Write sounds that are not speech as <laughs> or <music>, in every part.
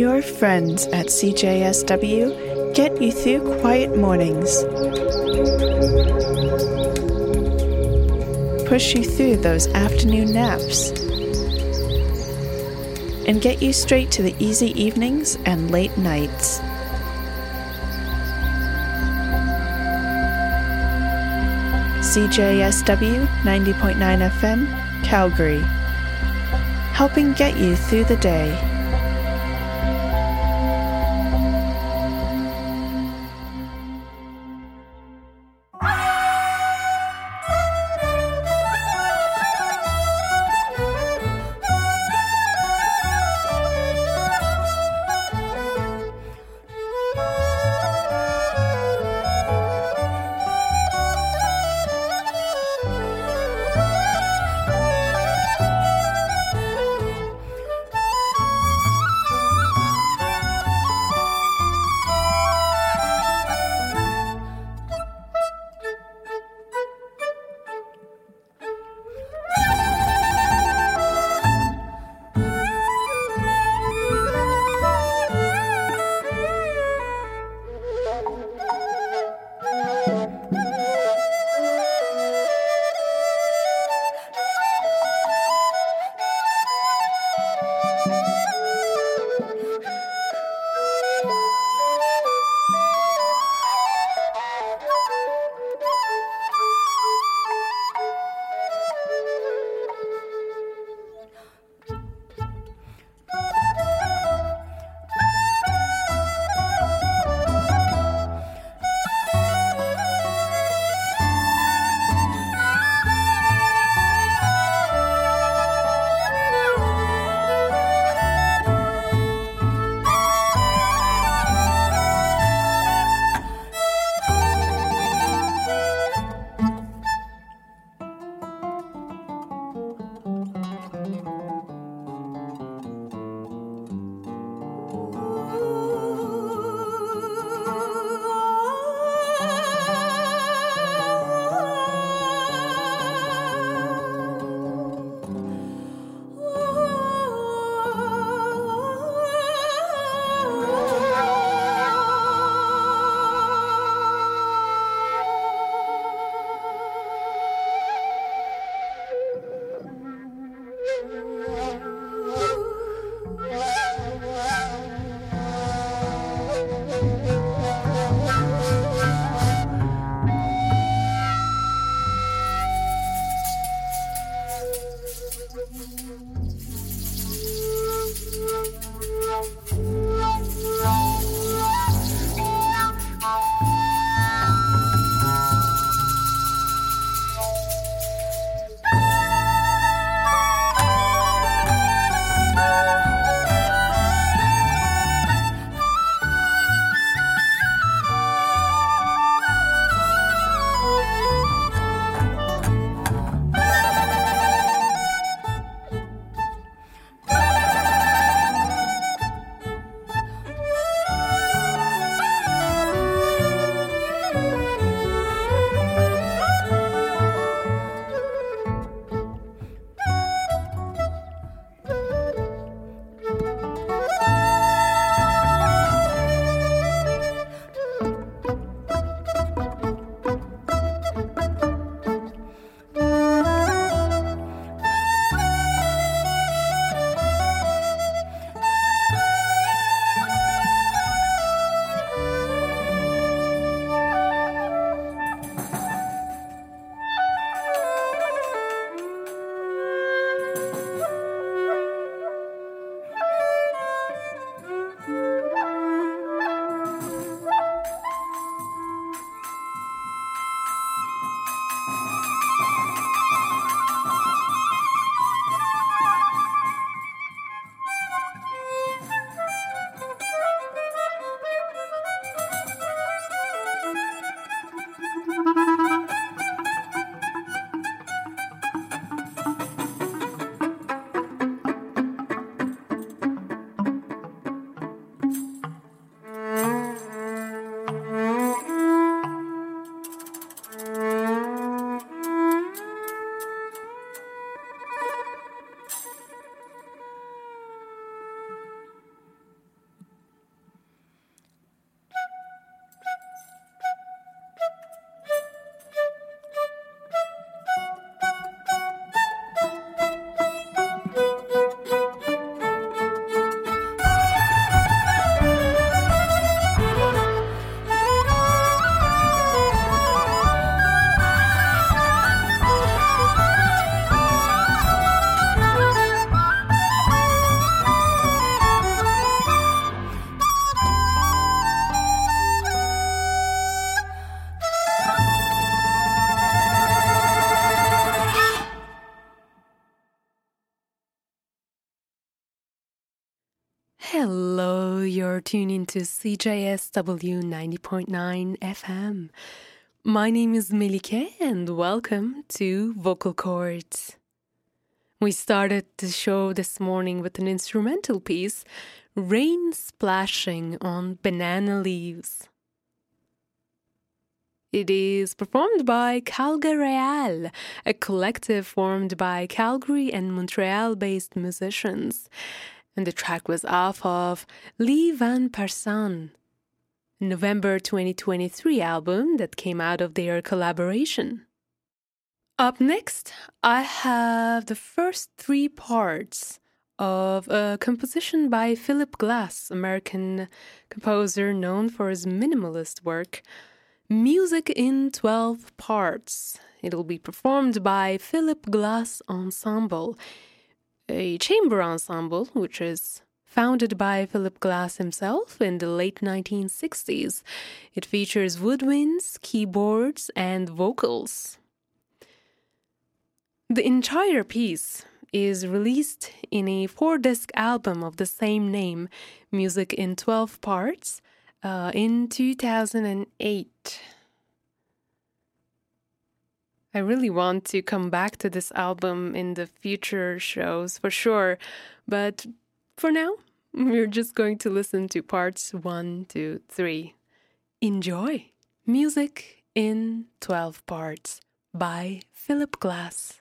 Your friends at CJSW get you through quiet mornings, push you through those afternoon naps, and get you straight to the easy evenings and late nights. CJSW 90.9 FM, Calgary, helping get you through the day. You're tuning to CJSW 90.9 FM. My name is Melike and welcome to Vocal Cords. We started the show this morning with an instrumental piece, Rain Splashing on Banana Leaves. It is performed by Calgaréal, a collective formed by Calgary and Montreal based musicians. And the track was off of Lee Van Parsan, November 2023 album that came out of their collaboration. Up next, I have the first three parts of a composition by Philip Glass, American composer known for his minimalist work, Music in 12 Parts. It'll be performed by Philip Glass Ensemble, a chamber ensemble which is founded by Philip Glass himself in the late 1960s. It features woodwinds, keyboards, and vocals. The entire piece is released in a four disc album of the same name, Music in 12 Parts, uh, in 2008. I really want to come back to this album in the future shows for sure, but for now, <laughs> we're just going to listen to parts one, two, three. Enjoy! Music in 12 parts by Philip Glass.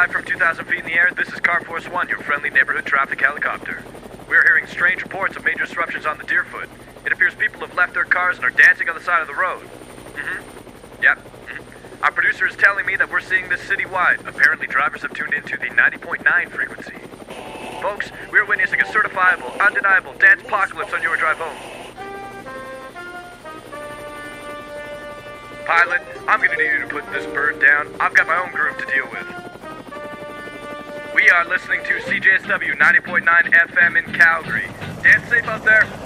Live from 2,000 feet in the air. This is Car Force One, your friendly neighborhood traffic helicopter. We're hearing strange reports of major disruptions on the Deerfoot. It appears people have left their cars and are dancing on the side of the road. Mm-hmm. Yep. Mm-hmm. Our producer is telling me that we're seeing this citywide. Apparently, drivers have tuned into the 90.9 frequency. Folks, we're witnessing a certifiable, undeniable dance apocalypse on your drive home. Pilot, I'm gonna need you to put this bird down. I've got my own groove to deal are listening to CJSW 90.9 FM in Calgary. Dance safe out there.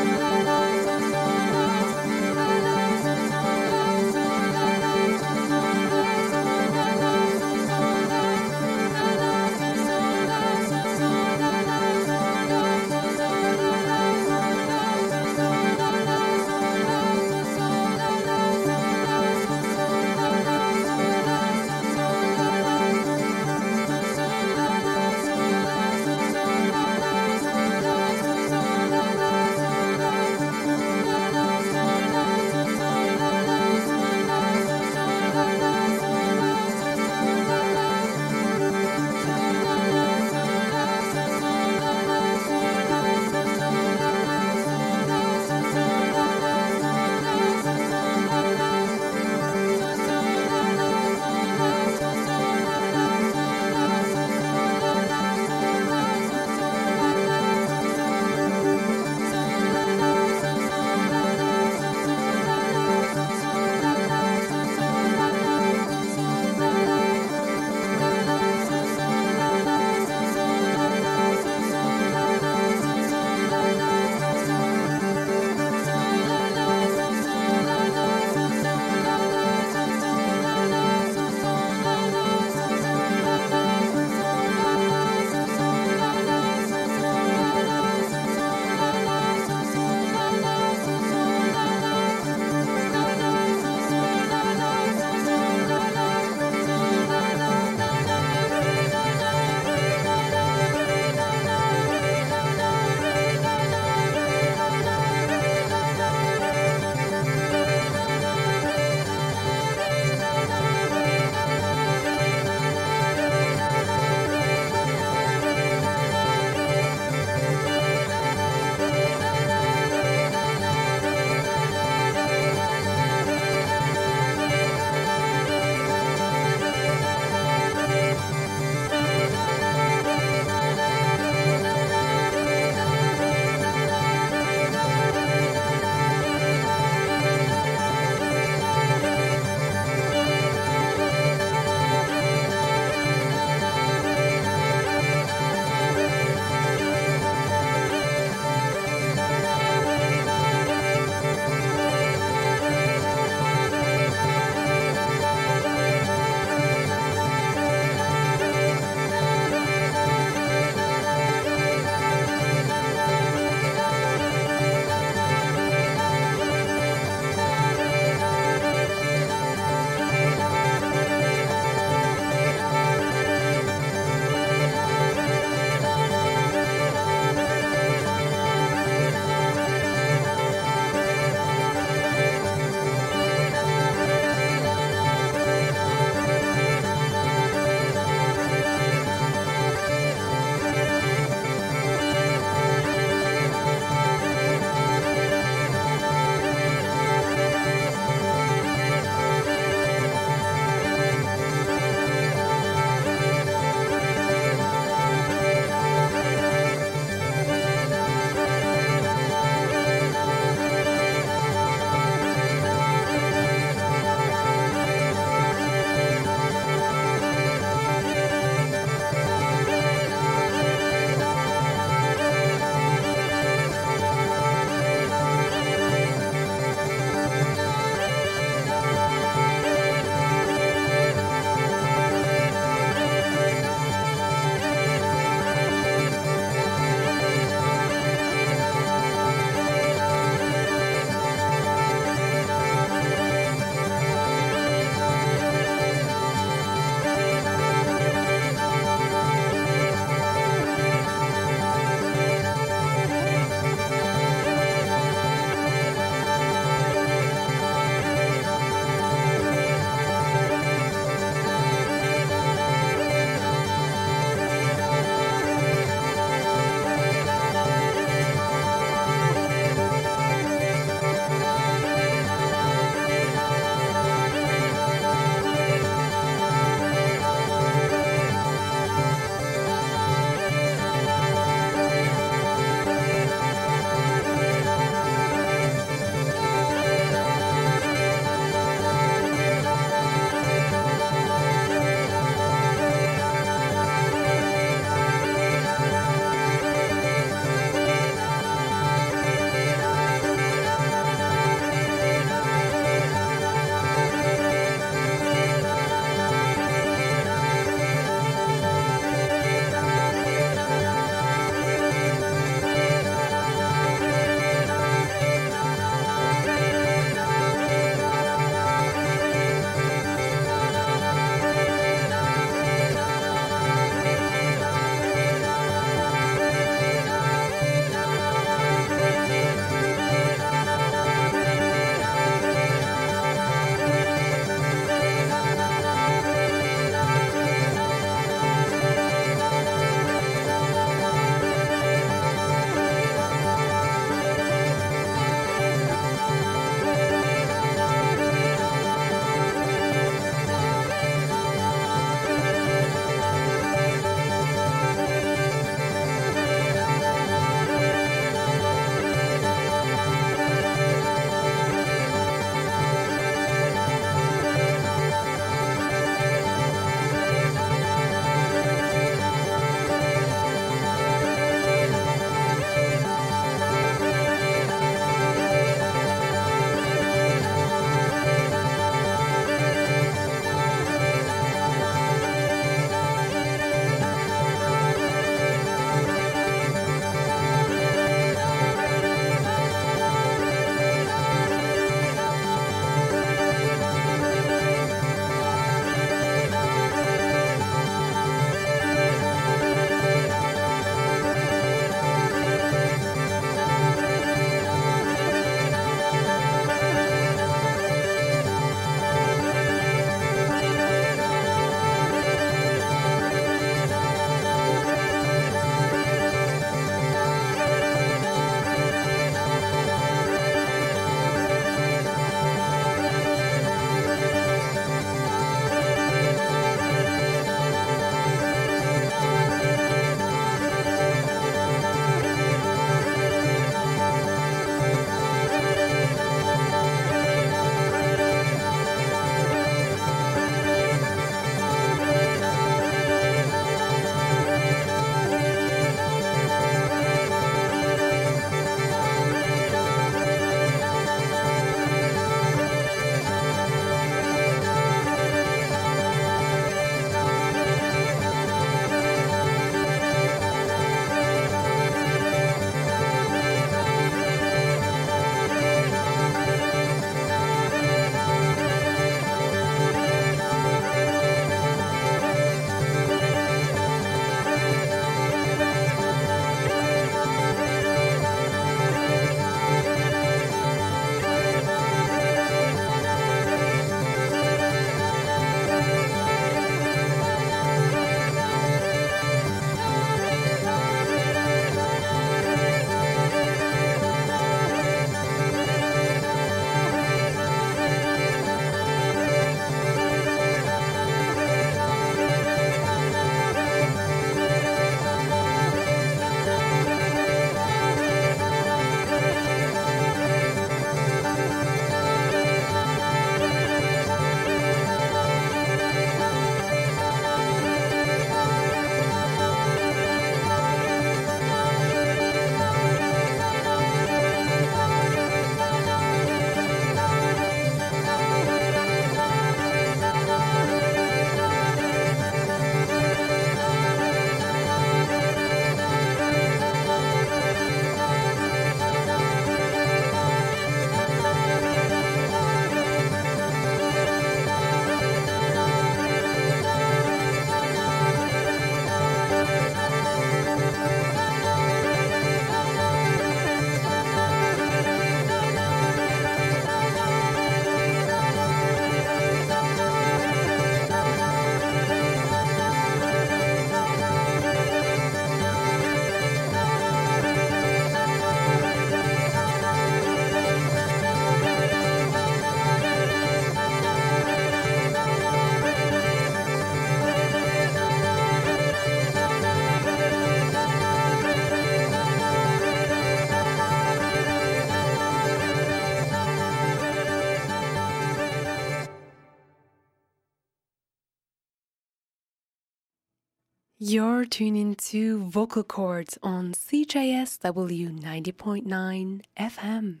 You're tuning to Vocal Cords on CJSW 90.9 FM.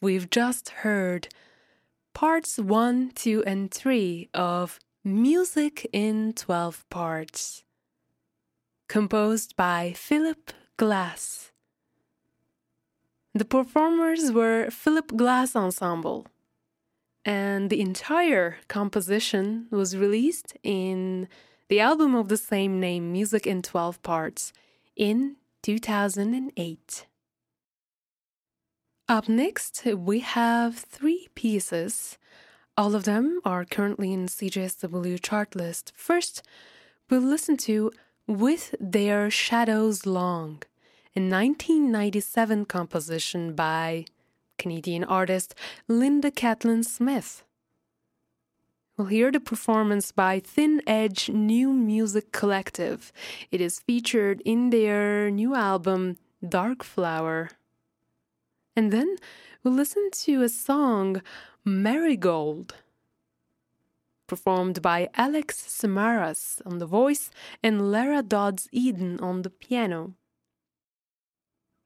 We've just heard parts 1, 2, and 3 of Music in 12 Parts, composed by Philip Glass. The performers were Philip Glass Ensemble, and the entire composition was released in the album of the same name, Music in 12 Parts, in 2008. Up next, we have three pieces. All of them are currently in CJSW chart list. First, we'll listen to With Their Shadows Long, a 1997 composition by Canadian artist Linda Catlin Smith. We'll hear the performance by Thin Edge New Music Collective. It is featured in their new album, Dark Flower. And then we'll listen to a song, Marigold, performed by Alex Samaras on the voice and Lara Dodds Eden on the piano.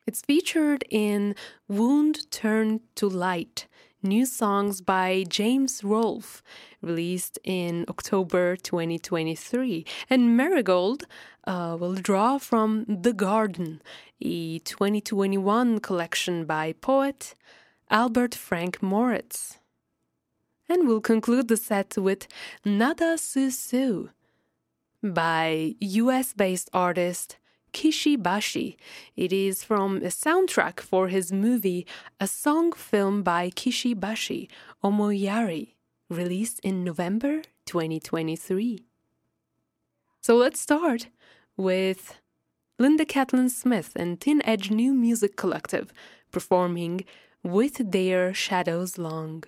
It's featured in Wound Turned to Light, new songs by James Rolfe, released in October 2023. And Marigold uh, will draw from The Garden, a 2021 collection by poet Albert Frank Moritz. And we'll conclude the set with Nada Sou Sou by US based artist Kishi Bashi. It is from a soundtrack for his movie A Song Film by Kishi Bashi, Omoiyari, released in November 2023. So let's start with Linda Catlin Smith and Thin Edge New Music Collective performing With Their Shadows Long.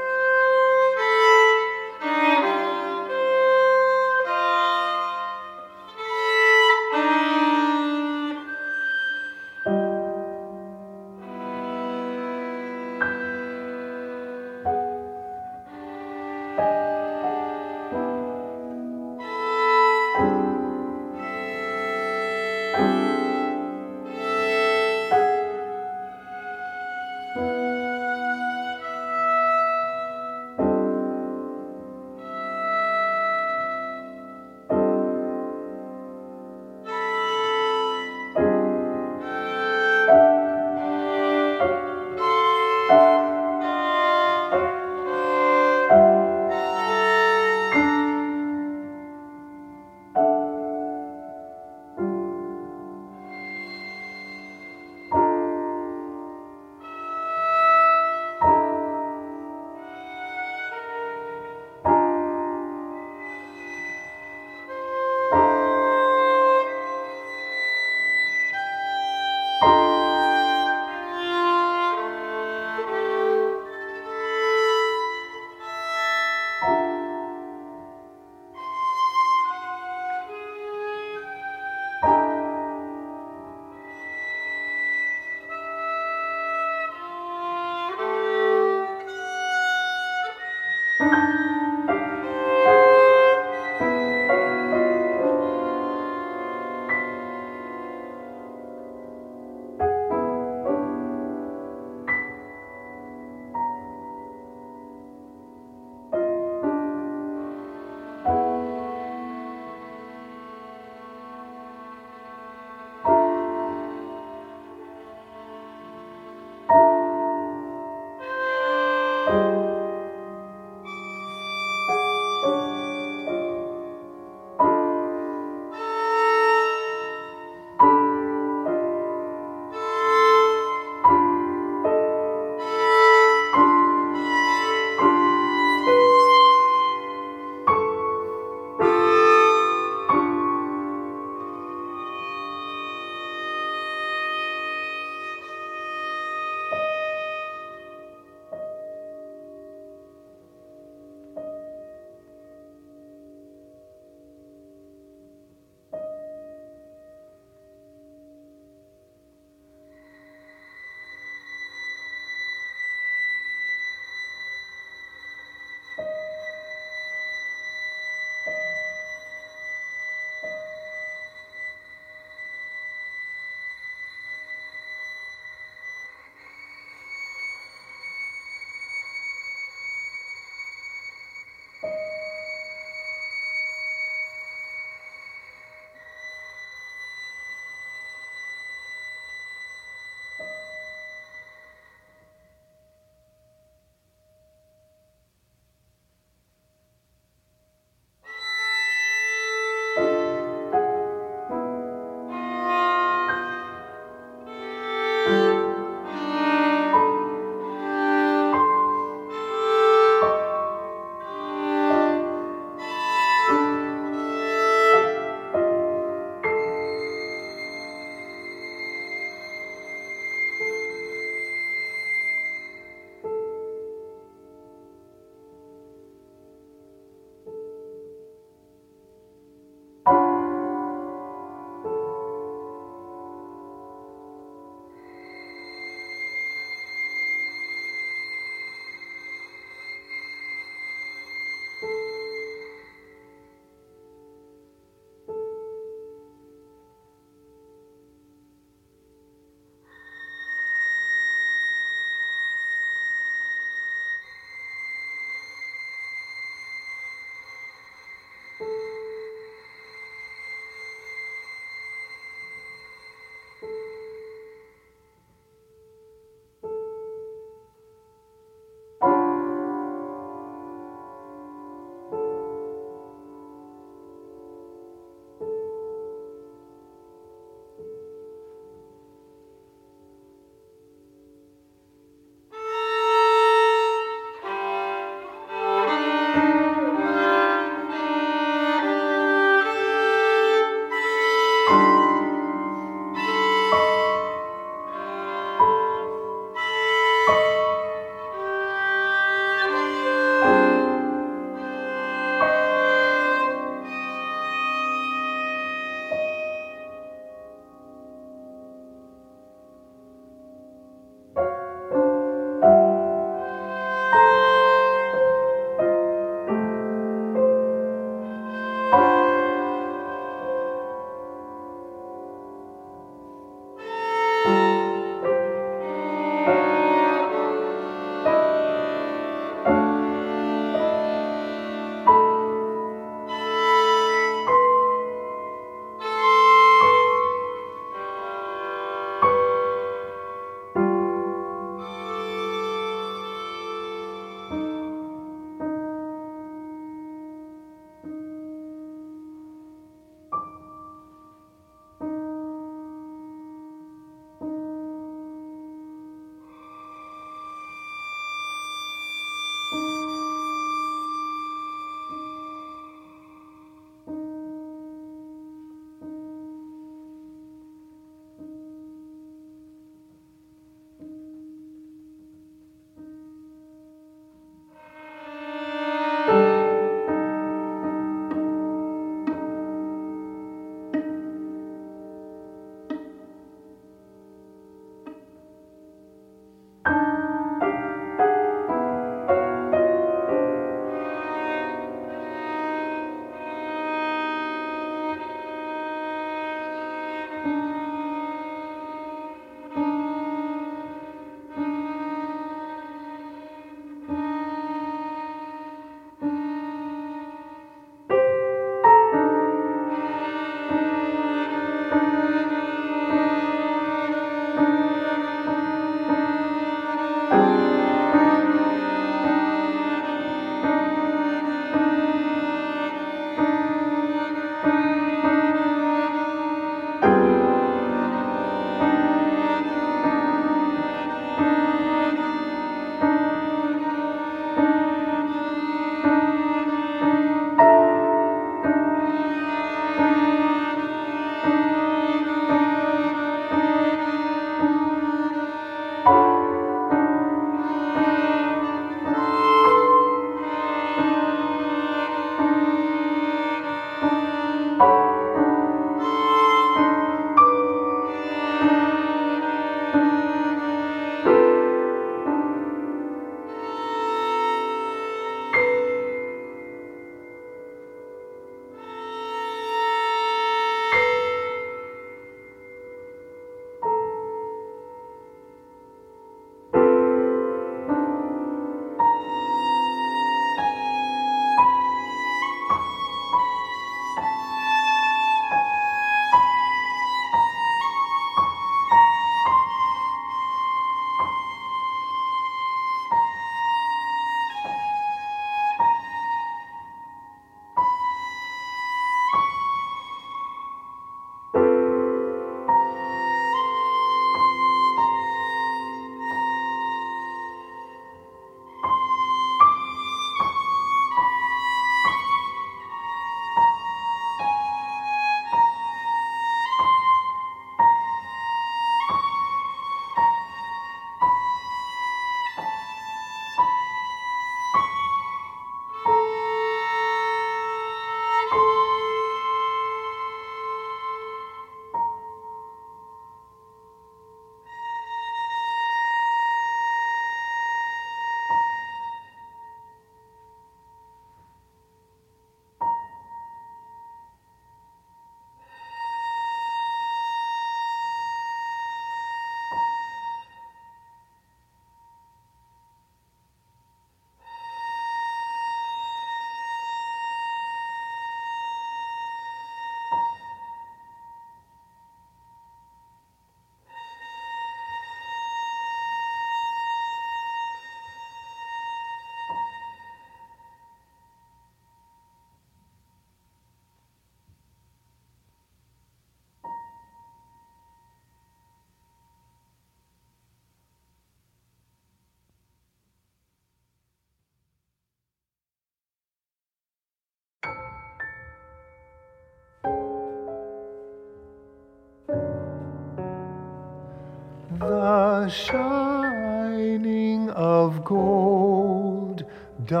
Shining of gold, dark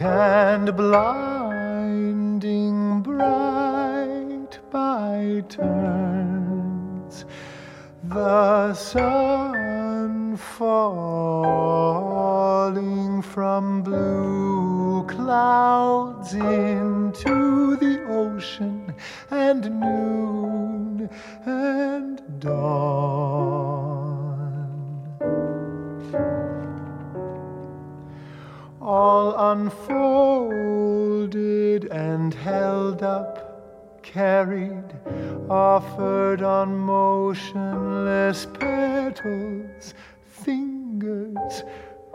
and blinding, Unfolded and held up, carried, offered on motionless petals, fingers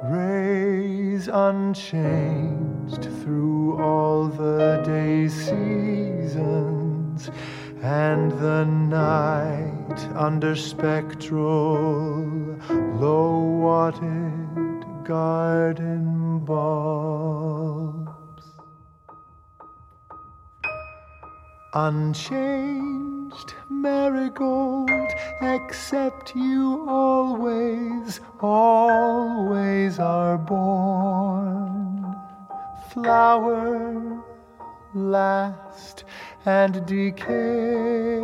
rays unchanged through all the day seasons and the night under spectral low watered garden bulbs unchanged marigold except you always always are born. Flower last and decay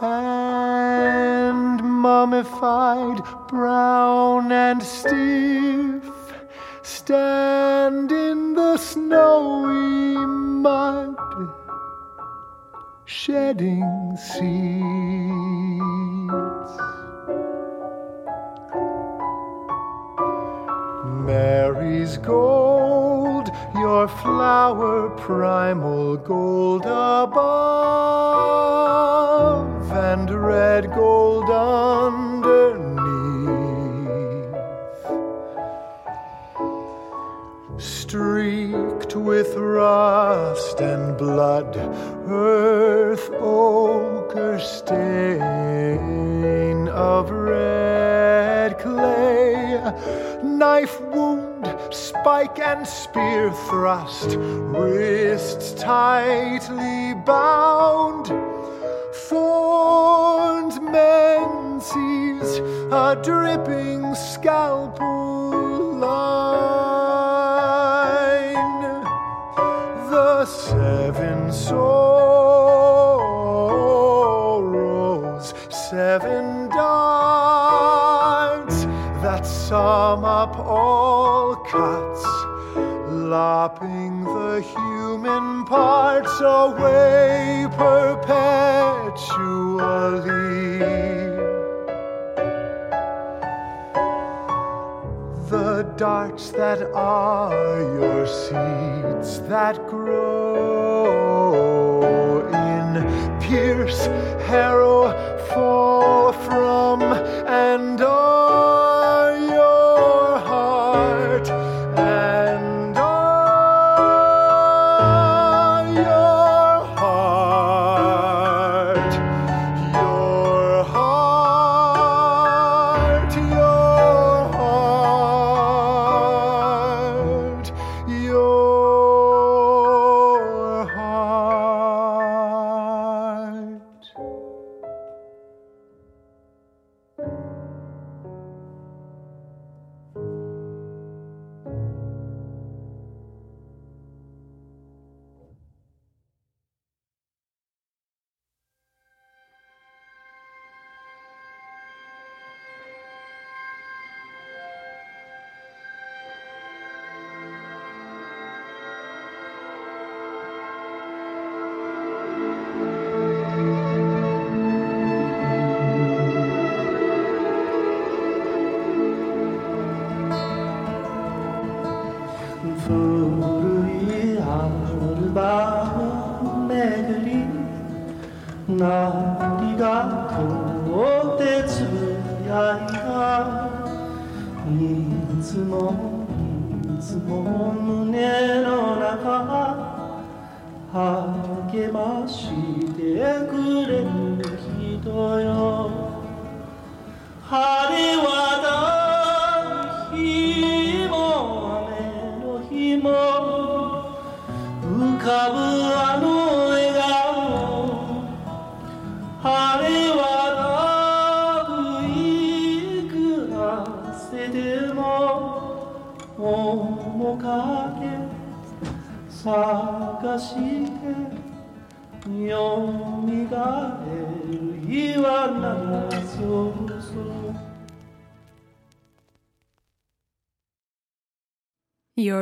and mummified brown and stiff stand in the snowy mud shedding seeds. Mary's gold, your flower primal gold above, and red gold underneath. Streaked with rust and blood, earth ochre stain of red clay, knife wound, spike and spear thrust, wrists tightly bound, thorns menses, a dripping scalpel line. The seven sorrows, seven darts that sum up all cuts, lopping the human parts away perpetually. The darts that are your seeds that grow in pierce, harrow, fall from, and are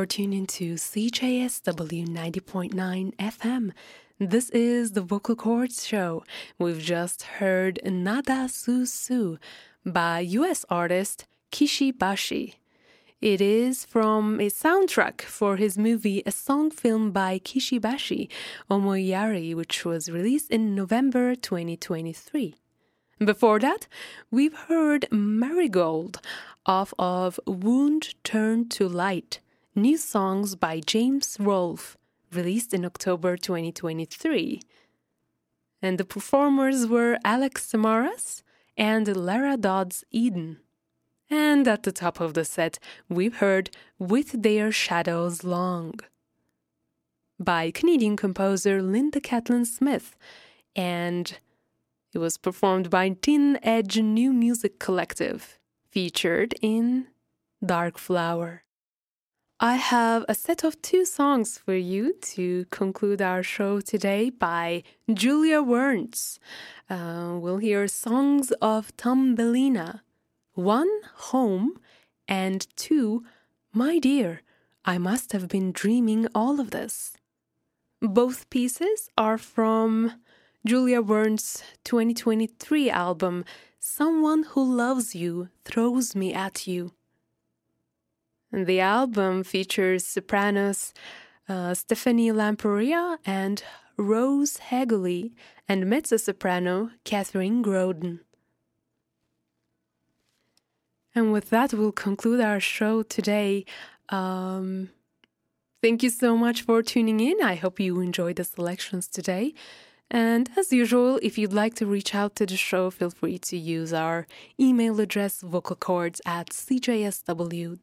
tuning to CJSW 90.9 FM. This is the Vocal Cords Show. We've just heard Nada Sou Sou by US artist Kishi Bashi. It is from a soundtrack for his movie A Song Film by Kishi Bashi, Omoiyari, which was released in November 2023. Before that, we've heard Marigold off of Wound Turned to Light new songs by James Rolfe, released in October 2023. And the performers were Alex Samaras and Lara Dodds Eden. And at the top of the set, we've heard With Their Shadows Long by Canadian composer Linda Catlin Smith, and it was performed by Thin Edge New Music Collective, featured in Dark Flower. I have a set of two songs for you to conclude our show today by Julia Werntz. Uh, we'll hear songs of Thumbelina. One, Home, and two, My Dear, I Must Have Been Dreaming All of This. Both pieces are from Julia Werntz' 2023 album, Someone Who Loves You Throws Me at You. The album features sopranos uh, Stephanie Lamprea and Rose Hegeli and mezzo soprano Catherine Groden. And with that, we'll conclude our show today. Um, thank you so much for tuning in. I hope you enjoyed the selections today. And as usual, if you'd like to reach out to the show, feel free to use our email address, vocalcords at cjsw.com.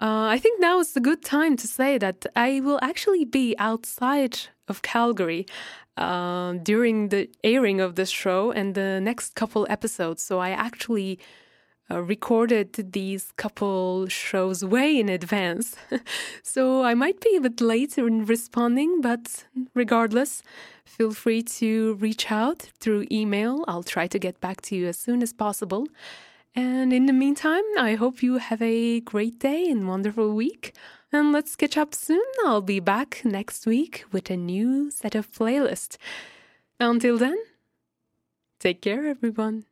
Uh, I think now is a good time to say that I will actually be outside of Calgary uh, during the airing of this show and the next couple episodes. So I actually uh, recorded these couple shows way in advance. <laughs> so I might be a bit late in responding, but regardless, feel free to reach out through email. I'll try to get back to you as soon as possible. And in the meantime, I hope you have a great day and wonderful week. And let's catch up soon. I'll be back next week with a new set of playlists. Until then, take care, everyone.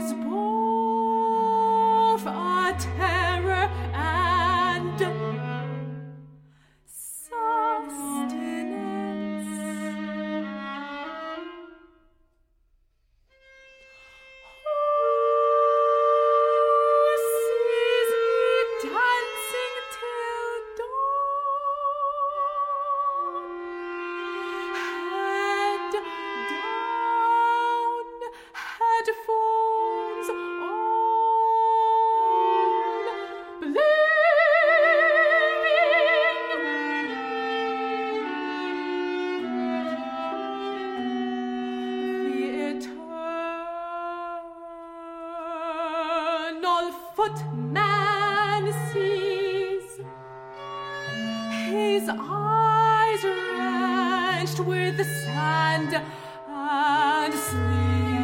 Terror wrenched with the sand and sleeplessness.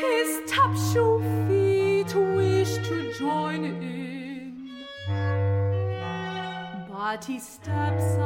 His tap shoe feet wish to join in, but he steps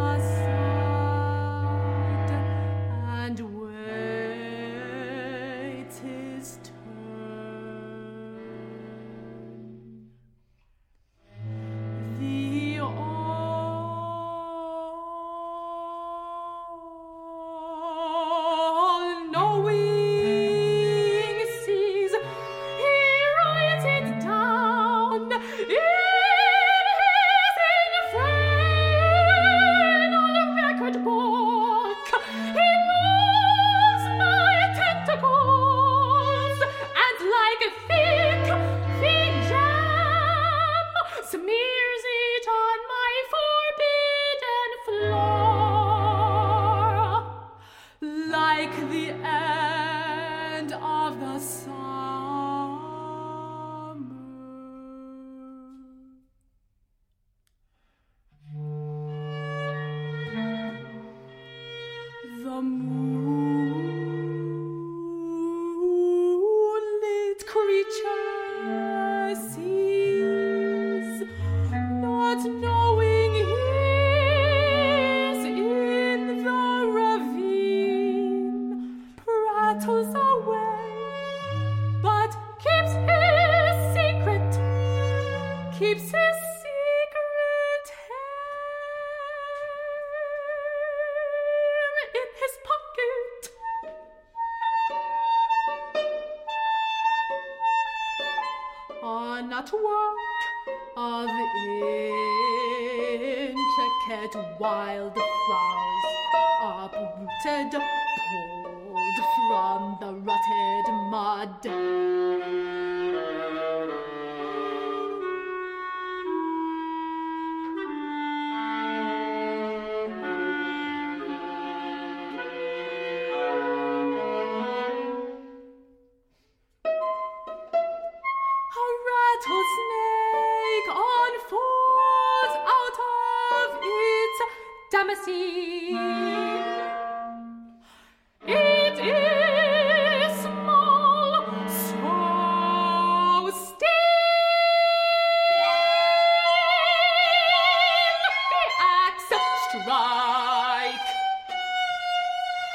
strike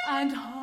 and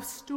of.